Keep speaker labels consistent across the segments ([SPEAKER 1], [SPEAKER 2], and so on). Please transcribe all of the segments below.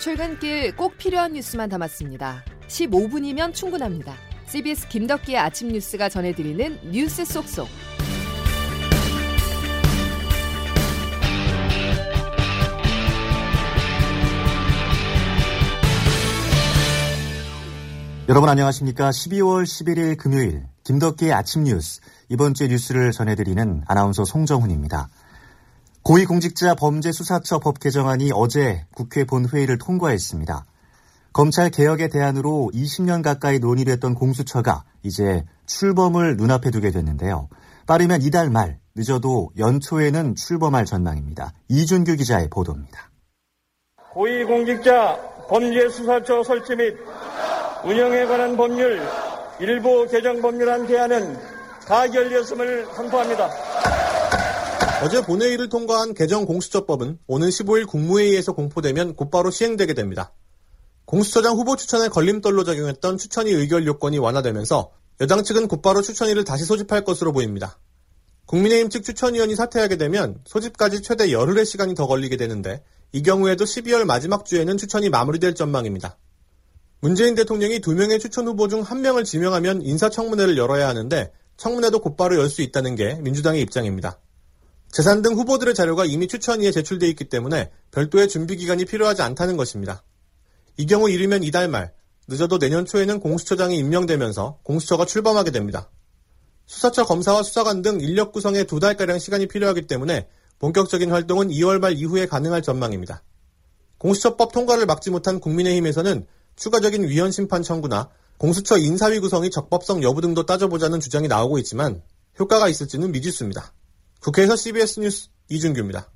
[SPEAKER 1] 출근길 꼭 필요한 뉴스만 담았습니다. 15분이면 충분합니다. CBS 김덕기의 아침 뉴스가 전해드리는 뉴스 속속.
[SPEAKER 2] 여러분 안녕하십니까? 12월 11일 금요일 김덕기의 아침 뉴스 이번 주의 뉴스를 전해드리는 아나운서 송정훈입니다. 고위공직자 범죄수사처 법 개정안이 어제 국회 본회의를 통과했습니다. 검찰 개혁의 대안으로 20년 가까이 논의됐던 공수처가 이제 출범을 눈앞에 두게 됐는데요. 빠르면 이달 말, 늦어도 연초에는 출범할 전망입니다. 이준규 기자의 보도입니다.
[SPEAKER 3] 고위공직자 범죄수사처 설치 및 운영에 관한 법률 일부 개정 법률안 대안은 가결되었음을 선포합니다.
[SPEAKER 4] 어제 본회의를 통과한 개정 공수처법은 오는 15일 국무회의에서 공포되면 곧바로 시행되게 됩니다. 공수처장 후보 추천에 걸림돌로 작용했던 추천위 의결 요건이 완화되면서 여당 측은 곧바로 추천위를 다시 소집할 것으로 보입니다. 국민의힘 측 추천위원이 사퇴하게 되면 소집까지 최대 열흘의 시간이 더 걸리게 되는데 이 경우에도 12월 마지막 주에는 추천이 마무리될 전망입니다. 문재인 대통령이 두 명의 추천 후보 중 한 명을 지명하면 인사청문회를 열어야 하는데 청문회도 곧바로 열 수 있다는 게 민주당의 입장입니다. 재산 등 후보들의 자료가 이미 추천위에 제출돼 있기 때문에 별도의 준비 기간이 필요하지 않다는 것입니다. 이 경우 이르면 이달 말, 늦어도 내년 초에는 공수처장이 임명되면서 공수처가 출범하게 됩니다. 수사처 검사와 수사관 등 인력 구성에 두 달가량 시간이 필요하기 때문에 본격적인 활동은 2월 말 이후에 가능할 전망입니다. 공수처법 통과를 막지 못한 국민의힘에서는 추가적인 위헌 심판 청구나 공수처 인사위 구성이 적법성 여부 등도 따져보자는 주장이 나오고 있지만 효과가 있을지는 미지수입니다. 국회에서 CBS 뉴스 이준규입니다.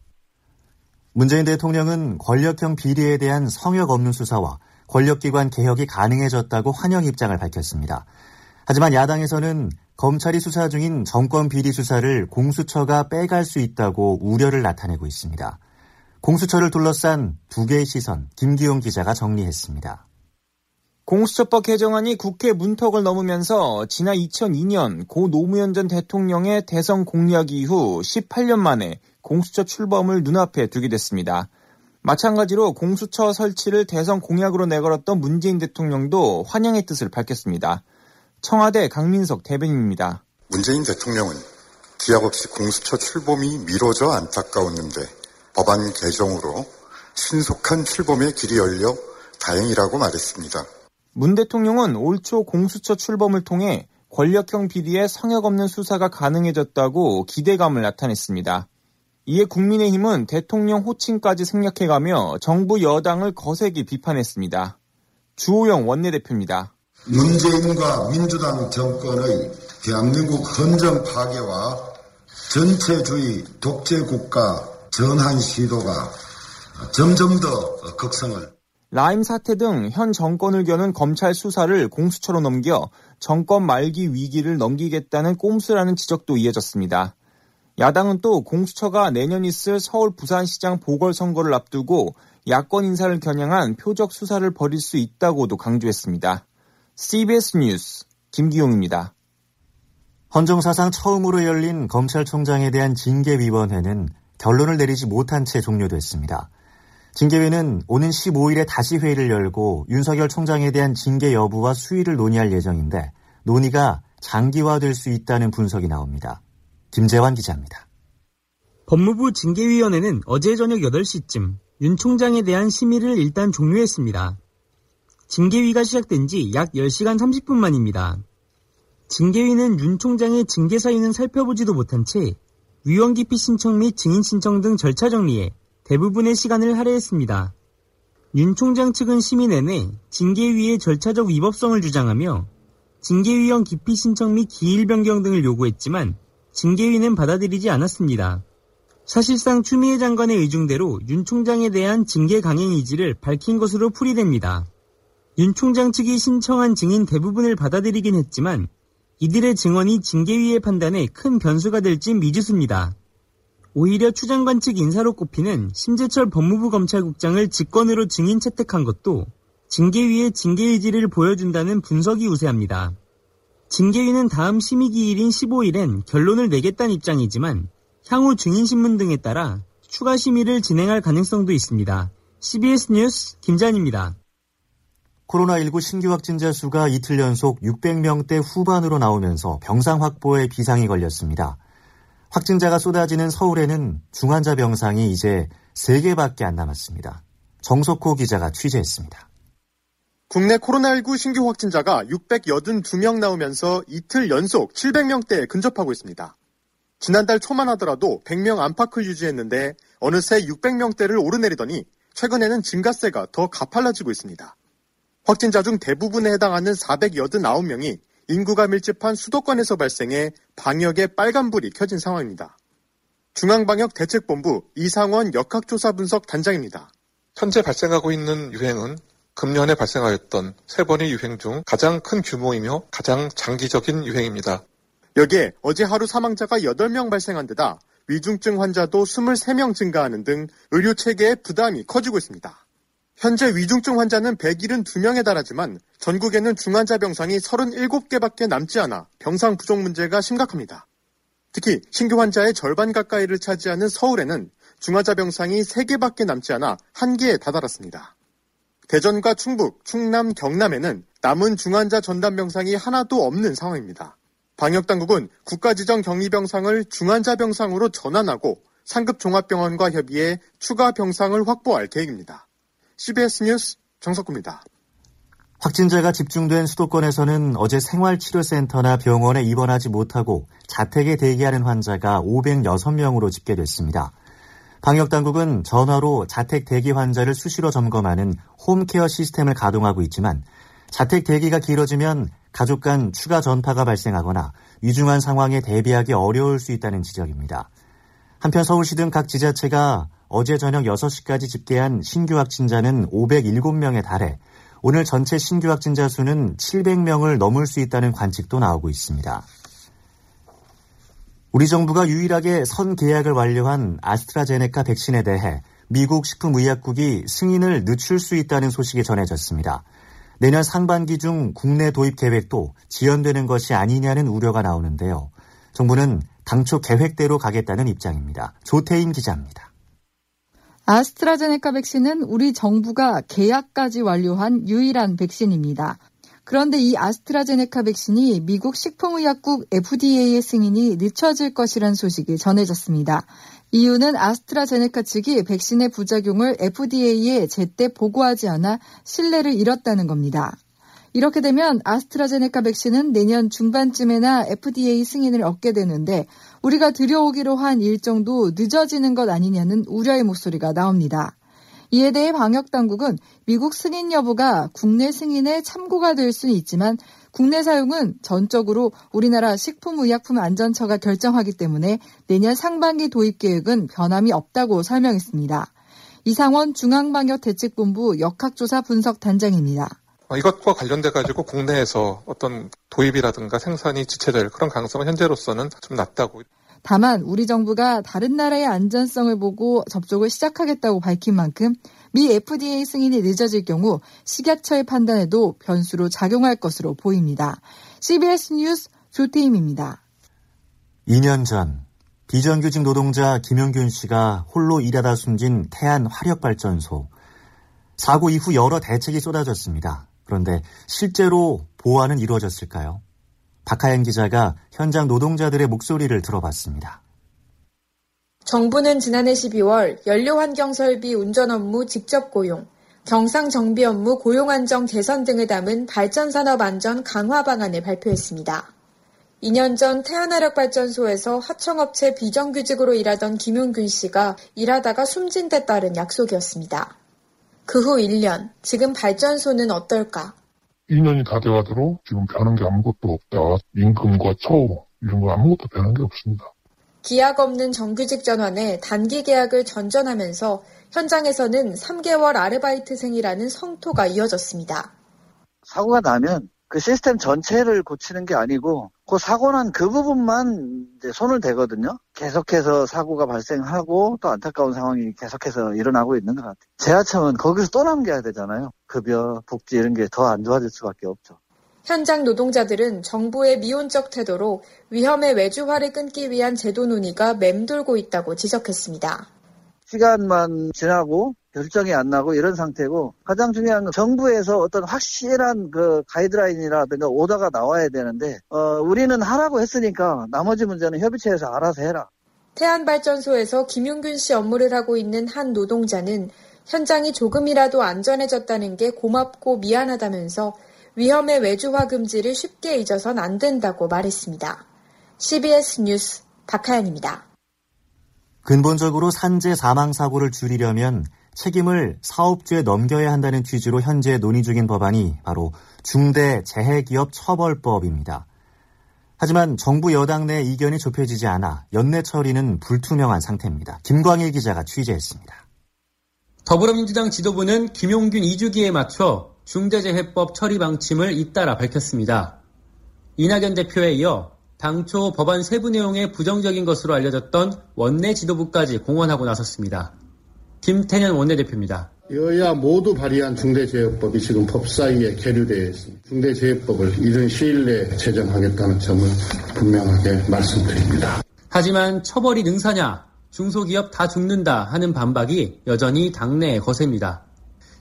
[SPEAKER 2] 문재인 대통령은 권력형 비리에 대한 성역 없는 수사와 권력기관 개혁이 가능해졌다고 환영 입장을 밝혔습니다. 하지만 야당에서는 검찰이 수사 중인 정권 비리 수사를 공수처가 빼갈 수 있다고 우려를 나타내고 있습니다. 공수처를 둘러싼 두 개의 시선, 김기용 기자가 정리했습니다.
[SPEAKER 5] 공수처법 개정안이 국회 문턱을 넘으면서 지난 2002년 고 노무현 전 대통령의 대선 공약 이후 18년 만에 공수처 출범을 눈앞에 두게 됐습니다. 마찬가지로 공수처 설치를 대선 공약으로 내걸었던 문재인 대통령도 환영의 뜻을 밝혔습니다. 청와대 강민석 대변인입니다.
[SPEAKER 6] 문재인 대통령은 기약 없이 공수처 출범이 미뤄져 안타까웠는데 법안 개정으로 신속한 출범의 길이 열려 다행이라고 말했습니다.
[SPEAKER 5] 문 대통령은 올 초 공수처 출범을 통해 권력형 비리의 성역 없는 수사가 가능해졌다고 기대감을 나타냈습니다. 이에 국민의힘은 대통령 호칭까지 생략해가며 정부 여당을 거세게 비판했습니다. 주호영 원내대표입니다.
[SPEAKER 7] 문재인과 민주당 정권의 대한민국 헌정 파괴와 전체주의 독재 국가 전환 시도가 점점 더 극성을
[SPEAKER 5] 라임 사태 등 현 정권을 겨눈 검찰 수사를 공수처로 넘겨 정권 말기 위기를 넘기겠다는 꼼수라는 지적도 이어졌습니다. 야당은 또 공수처가 내년 있을 서울 부산시장 보궐선거를 앞두고 야권 인사를 겨냥한 표적 수사를 벌일 수 있다고도 강조했습니다. CBS 뉴스 김기용입니다.
[SPEAKER 2] 헌정사상 처음으로 열린 검찰총장에 대한 징계 위원회는 결론을 내리지 못한 채 종료됐습니다. 징계위는 오는 15일에 다시 회의를 열고 윤석열 총장에 대한 징계 여부와 수위를 논의할 예정인데 논의가 장기화될 수 있다는 분석이 나옵니다. 김재환 기자입니다.
[SPEAKER 8] 법무부 징계위원회는 어제 저녁 8시쯤 윤 총장에 대한 심의를 일단 종료했습니다. 징계위가 시작된 지 약 10시간 30분 만입니다. 징계위는 윤 총장의 징계 사유는 살펴보지도 못한 채 위원 기피 신청 및 증인 신청 등 절차 정리에 대부분의 시간을 할애했습니다. 윤 총장 측은 내내 징계위의 절차적 위법성을 주장하며 징계위원 기피 신청 및 기일 변경 등을 요구했지만 징계위는 받아들이지 않았습니다. 사실상 추미애 장관의 의중대로 윤 총장에 대한 징계 강행 의지를 밝힌 것으로 풀이됩니다. 윤 총장 측이 신청한 증인 대부분을 받아들이긴 했지만 이들의 증언이 징계위의 판단에 큰 변수가 될지 미지수입니다. 오히려 추 장관 측 인사로 꼽히는 심재철 법무부 검찰국장을 직권으로 증인 채택한 것도 징계위의 징계 의지를 보여준다는 분석이 우세합니다. 징계위는 다음 심의기일인 15일엔 결론을 내겠다는 입장이지만 향후 증인신문 등에 따라 추가 심의를 진행할 가능성도 있습니다. CBS 뉴스 김잔입니다.
[SPEAKER 2] 코로나19 신규 확진자 수가 이틀 연속 600명대 후반으로 나오면서 병상 확보에 비상이 걸렸습니다. 확진자가 쏟아지는 서울에는 중환자 병상이 이제 3개밖에 안 남았습니다. 정석호 기자가 취재했습니다.
[SPEAKER 9] 국내 코로나19 신규 확진자가 682명 나오면서 이틀 연속 700명대에 근접하고 있습니다. 지난달 초만 하더라도 100명 안팎을 유지했는데 어느새 600명대를 오르내리더니 최근에는 증가세가 더 가팔라지고 있습니다. 확진자 중 대부분에 해당하는 489명이 인구가 밀집한 수도권에서 발생해 방역에 빨간불이 켜진 상황입니다. 중앙방역대책본부 이상원 역학조사 분석 단장입니다.
[SPEAKER 10] 현재 발생하고 있는 유행은 금년에 발생하였던 세 번의 유행 중 가장 큰 규모이며 가장 장기적인 유행입니다.
[SPEAKER 9] 여기에 어제 하루 사망자가 8명 발생한 데다 위중증 환자도 23명 증가하는 등 의료 체계의 부담이 커지고 있습니다. 현재 위중증 환자는 172명에 달하지만 전국에는 중환자 병상이 37개밖에 남지 않아 병상 부족 문제가 심각합니다. 특히 신규 환자의 절반 가까이를 차지하는 서울에는 중환자 병상이 3개밖에 남지 않아 한개에 다다랐습니다. 대전과 충북, 충남, 경남에는 남은 중환자 전담 병상이 하나도 없는 상황입니다. 방역당국은 국가지정 격리병상을 중환자 병상으로 전환하고 상급 종합병원과 협의해 추가 병상을 확보할 계획입니다. CBS 뉴스 정석구입니다.
[SPEAKER 2] 확진자가 집중된 수도권에서는 어제 생활치료센터나 병원에 입원하지 못하고 자택에 대기하는 환자가 506명으로 집계됐습니다. 방역당국은 전화로 자택 대기 환자를 수시로 점검하는 홈케어 시스템을 가동하고 있지만 자택 대기가 길어지면 가족 간 추가 전파가 발생하거나 위중한 상황에 대비하기 어려울 수 있다는 지적입니다. 한편 서울시 등 각 지자체가 어제 저녁 6시까지 집계한 신규 확진자는 507명에 달해 오늘 전체 신규 확진자 수는 700명을 넘을 수 있다는 관측도 나오고 있습니다. 우리 정부가 유일하게 선 계약을 완료한 아스트라제네카 백신에 대해 미국 식품의약국이 승인을 늦출 수 있다는 소식이 전해졌습니다. 내년 상반기 중 국내 도입 계획도 지연되는 것이 아니냐는 우려가 나오는데요. 정부는 당초 계획대로 가겠다는 입장입니다. 조태인 기자입니다.
[SPEAKER 11] 아스트라제네카 백신은 우리 정부가 계약까지 완료한 유일한 백신입니다. 그런데 이 아스트라제네카 백신이 미국 식품의약국 FDA의 승인이 늦춰질 것이란 소식이 전해졌습니다. 이유는 아스트라제네카 측이 백신의 부작용을 FDA에 제때 보고하지 않아 신뢰를 잃었다는 겁니다. 이렇게 되면 아스트라제네카 백신은 내년 중반쯤에나 FDA 승인을 얻게 되는데 우리가 들여오기로 한 일정도 늦어지는 것 아니냐는 우려의 목소리가 나옵니다. 이에 대해 방역 당국은 미국 승인 여부가 국내 승인에 참고가 될 수는 있지만 국내 사용은 전적으로 우리나라 식품의약품안전처가 결정하기 때문에 내년 상반기 도입 계획은 변함이 없다고 설명했습니다. 이상원 중앙방역대책본부 역학조사 분석 단장입니다.
[SPEAKER 10] 어, 이것과 관련돼 가지고 국내에서 어떤 도입이라든가 생산이 지체될 그런 가능성은 현재로서는 좀 낮다고.
[SPEAKER 11] 다만 우리 정부가 다른 나라의 안전성을 보고 접종을 시작하겠다고 밝힌 만큼 미 FDA 승인이 늦어질 경우 식약처의 판단에도 변수로 작용할 것으로 보입니다. CBS 뉴스 조태임입니다.
[SPEAKER 2] 2년 전 비정규직 노동자 김영균 씨가 홀로 일하다 숨진 태안 화력발전소. 사고 이후 여러 대책이 쏟아졌습니다. 그런데 실제로 보완은 이루어졌을까요? 박하연 기자가 현장 노동자들의 목소리를 들어봤습니다.
[SPEAKER 12] 정부는 지난해 12월 연료환경설비 운전 업무 직접 고용, 경상 정비 업무 고용 안정 개선 등을 담은 발전산업 안전 강화 방안을 발표했습니다. 2년 전 태안화력발전소에서 하청업체 비정규직으로 일하던 김용균 씨가 일하다가 숨진 데 따른 약속이었습니다. 그 후 1년, 지금 발전소는 어떨까?
[SPEAKER 13] 2년이 다 돼가도록 지금 변한 게 아무것도 없다. 임금과 처우 이런 거 아무것도 변한 게 없습니다.
[SPEAKER 12] 기약 없는 정규직 전환에 단기 계약을 전전하면서 현장에서는 3개월 아르바이트생이라는 성토가 이어졌습니다.
[SPEAKER 14] 사고가 나면 그 시스템 전체를 고치는 게 아니고 그 사고 난 그 부분만 이제 손을 대거든요. 계속해서 사고가 발생하고 또 안타까운 상황이 계속해서 일어나고 있는 것 같아요. 재하청은 거기서 또 남겨야 되잖아요. 급여, 복지 이런 게 더 안 좋아질 수밖에 없죠.
[SPEAKER 12] 현장 노동자들은 정부의 미온적 태도로 위험의 외주화를 끊기 위한 제도 논의가 맴돌고 있다고 지적했습니다.
[SPEAKER 14] 시간만 지나고 결정이 안 나고 이런 상태고 가장 중요한 건 정부에서 어떤 확실한 그 가이드라인이라든가 오더가 나와야 되는데 어, 우리는 하라고 했으니까 나머지 문제는 협의체에서 알아서 해라.
[SPEAKER 12] 태안발전소에서 김용균 씨 업무를 하고 있는 한 노동자는 현장이 조금이라도 안전해졌다는 게 고맙고 미안하다면서 위험의 외주화 금지를 쉽게 잊어선 안 된다고 말했습니다. CBS 뉴스 박하연입니다.
[SPEAKER 2] 근본적으로 산재 사망 사고를 줄이려면 책임을 사업주에 넘겨야 한다는 취지로 현재 논의 중인 법안이 바로 중대재해기업 처벌법입니다. 하지만 정부 여당 내 이견이 좁혀지지 않아 연내 처리는 불투명한 상태입니다. 김광일 기자가 취재했습니다.
[SPEAKER 15] 더불어민주당 지도부는 김용균 2주기에 맞춰 중대재해법 처리 방침을 잇따라 밝혔습니다. 이낙연 대표에 이어 당초 법안 세부 내용에 부정적인 것으로 알려졌던 원내 지도부까지 공언하고 나섰습니다. 김태년 원내대표입니다.
[SPEAKER 16] 여야 모두 발의한 중대재해법이 지금 법사위에 계류되어 있습니다. 중대재해법을 이른 시일 내에 제정하겠다는 점을 분명하게 말씀드립니다.
[SPEAKER 15] 하지만 처벌이 능사냐, 중소기업 다 죽는다 하는 반박이 여전히 당내에 거셉니다.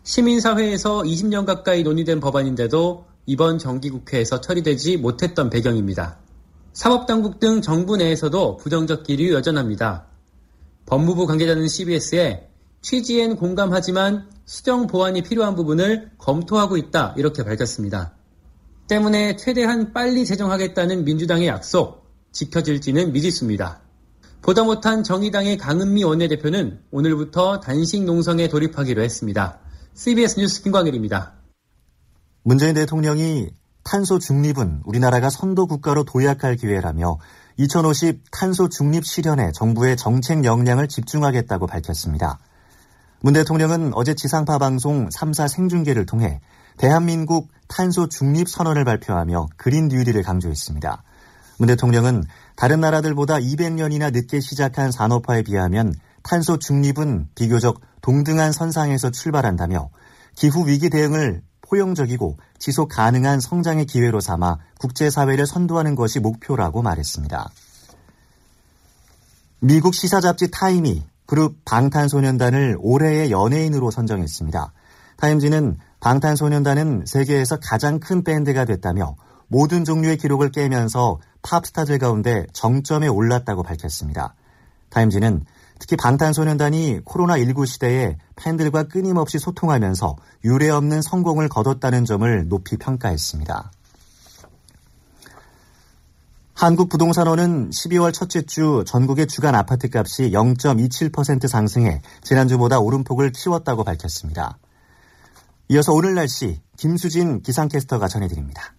[SPEAKER 15] 시민사회에서 20년 가까이 논의된 법안인데도 이번 정기국회에서 처리되지 못했던 배경입니다. 사법당국 등 정부 내에서도 부정적 기류 여전합니다. 법무부 관계자는 CBS에 취지엔 공감하지만 수정 보완이 필요한 부분을 검토하고 있다 이렇게 밝혔습니다. 때문에 최대한 빨리 제정하겠다는 민주당의 약속 지켜질지는 미지수입니다. 보다 못한 정의당의 강은미 원내대표는 오늘부터 단식 농성에 돌입하기로 했습니다. CBS 뉴스 김광일입니다.
[SPEAKER 2] 문재인 대통령이 탄소 중립은 우리나라가 선도 국가로 도약할 기회라며 2050 탄소 중립 실현에 정부의 정책 역량을 집중하겠다고 밝혔습니다. 문 대통령은 어제 지상파 방송 3사 생중계를 통해 대한민국 탄소 중립 선언을 발표하며 그린 뉴딜을 강조했습니다. 문 대통령은 다른 나라들보다 200년이나 늦게 시작한 산업화에 비하면 탄소 중립은 비교적 동등한 선상에서 출발한다며 기후 위기 대응을 포용적이고 지속 가능한 성장의 기회로 삼아 국제사회를 선도하는 것이 목표라고 말했습니다. 미국 시사 잡지 타임이 그룹 방탄소년단을 올해의 연예인으로 선정했습니다. 타임지는 방탄소년단은 세계에서 가장 큰 밴드가 됐다며 모든 종류의 기록을 깨면서 팝스타들 가운데 정점에 올랐다고 밝혔습니다. 타임지는 특히 방탄소년단이 코로나19 시대에 팬들과 끊임없이 소통하면서 유례없는 성공을 거뒀다는 점을 높이 평가했습니다. 한국부동산원은 12월 첫째 주 전국의 주간 아파트 값이 0.27% 상승해 지난주보다 오름폭을 키웠다고 밝혔습니다. 이어서 오늘 날씨 김수진 기상캐스터가 전해드립니다.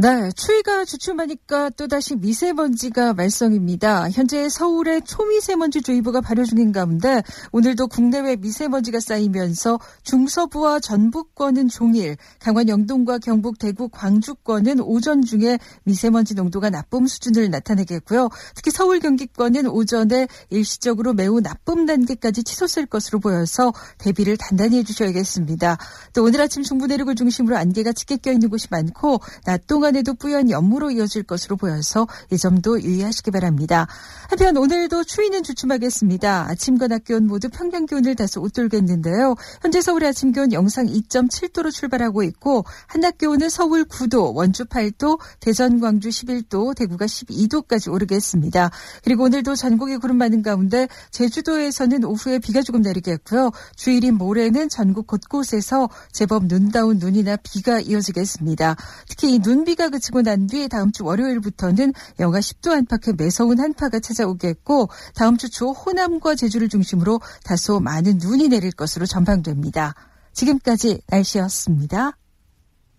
[SPEAKER 17] 네, 추위가 주춤하니까 또다시 미세먼지가 말썽입니다. 현재 서울에 초미세먼지 주의보가 발효 중인 가운데 오늘도 국내외 미세먼지가 쌓이면서 중서부와 전북권은 종일, 강원 영동과 경북 대구 광주권은 오전 중에 미세먼지 농도가 나쁨 수준을 나타내겠고요. 특히 서울 경기권은 오전에 일시적으로 매우 나쁨 단계까지 치솟을 것으로 보여서 대비를 단단히 해주셔야겠습니다. 또 오늘 아침 중부 내륙을 중심으로 안개가 짙게 껴있는 곳이 많고 낮 동안 동안에도 뿌연 연무로 이어질 것으로 보여서 이 점도 유의하시기 바랍니다. 한편 오늘도 추위는 주춤하겠습니다. 아침과 낮 기온 모두 평균 기온을 다소 웃돌겠는데요. 현재 서울의 아침 기온 영상 2.7도로 출발하고 있고 한낮 기온은 서울 9도, 원주 8도, 대전, 광주 11도, 대구가 12도까지 오르겠습니다. 그리고 오늘도 전국이 구름 많은 가운데 제주도에서는 오후에 비가 조금 내리겠고요. 주일인 모레는 전국 곳곳에서 제법 눈다운 눈이나 비가 이어지겠습니다. 특히 이 눈비 추위가 그치고 난 뒤 다음 주 월요일부터는 영하 10도 안팎의 매서운 한파가 찾아오겠고 다음 주 초 호남과 제주를 중심으로 다소 많은 눈이 내릴 것으로 전망됩니다. 지금까지 날씨였습니다.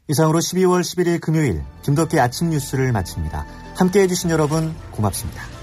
[SPEAKER 2] 이상으로 12월 11일 금요일 김덕기 아침 뉴스를 마칩니다. 함께 해 주신 여러분 고맙습니다.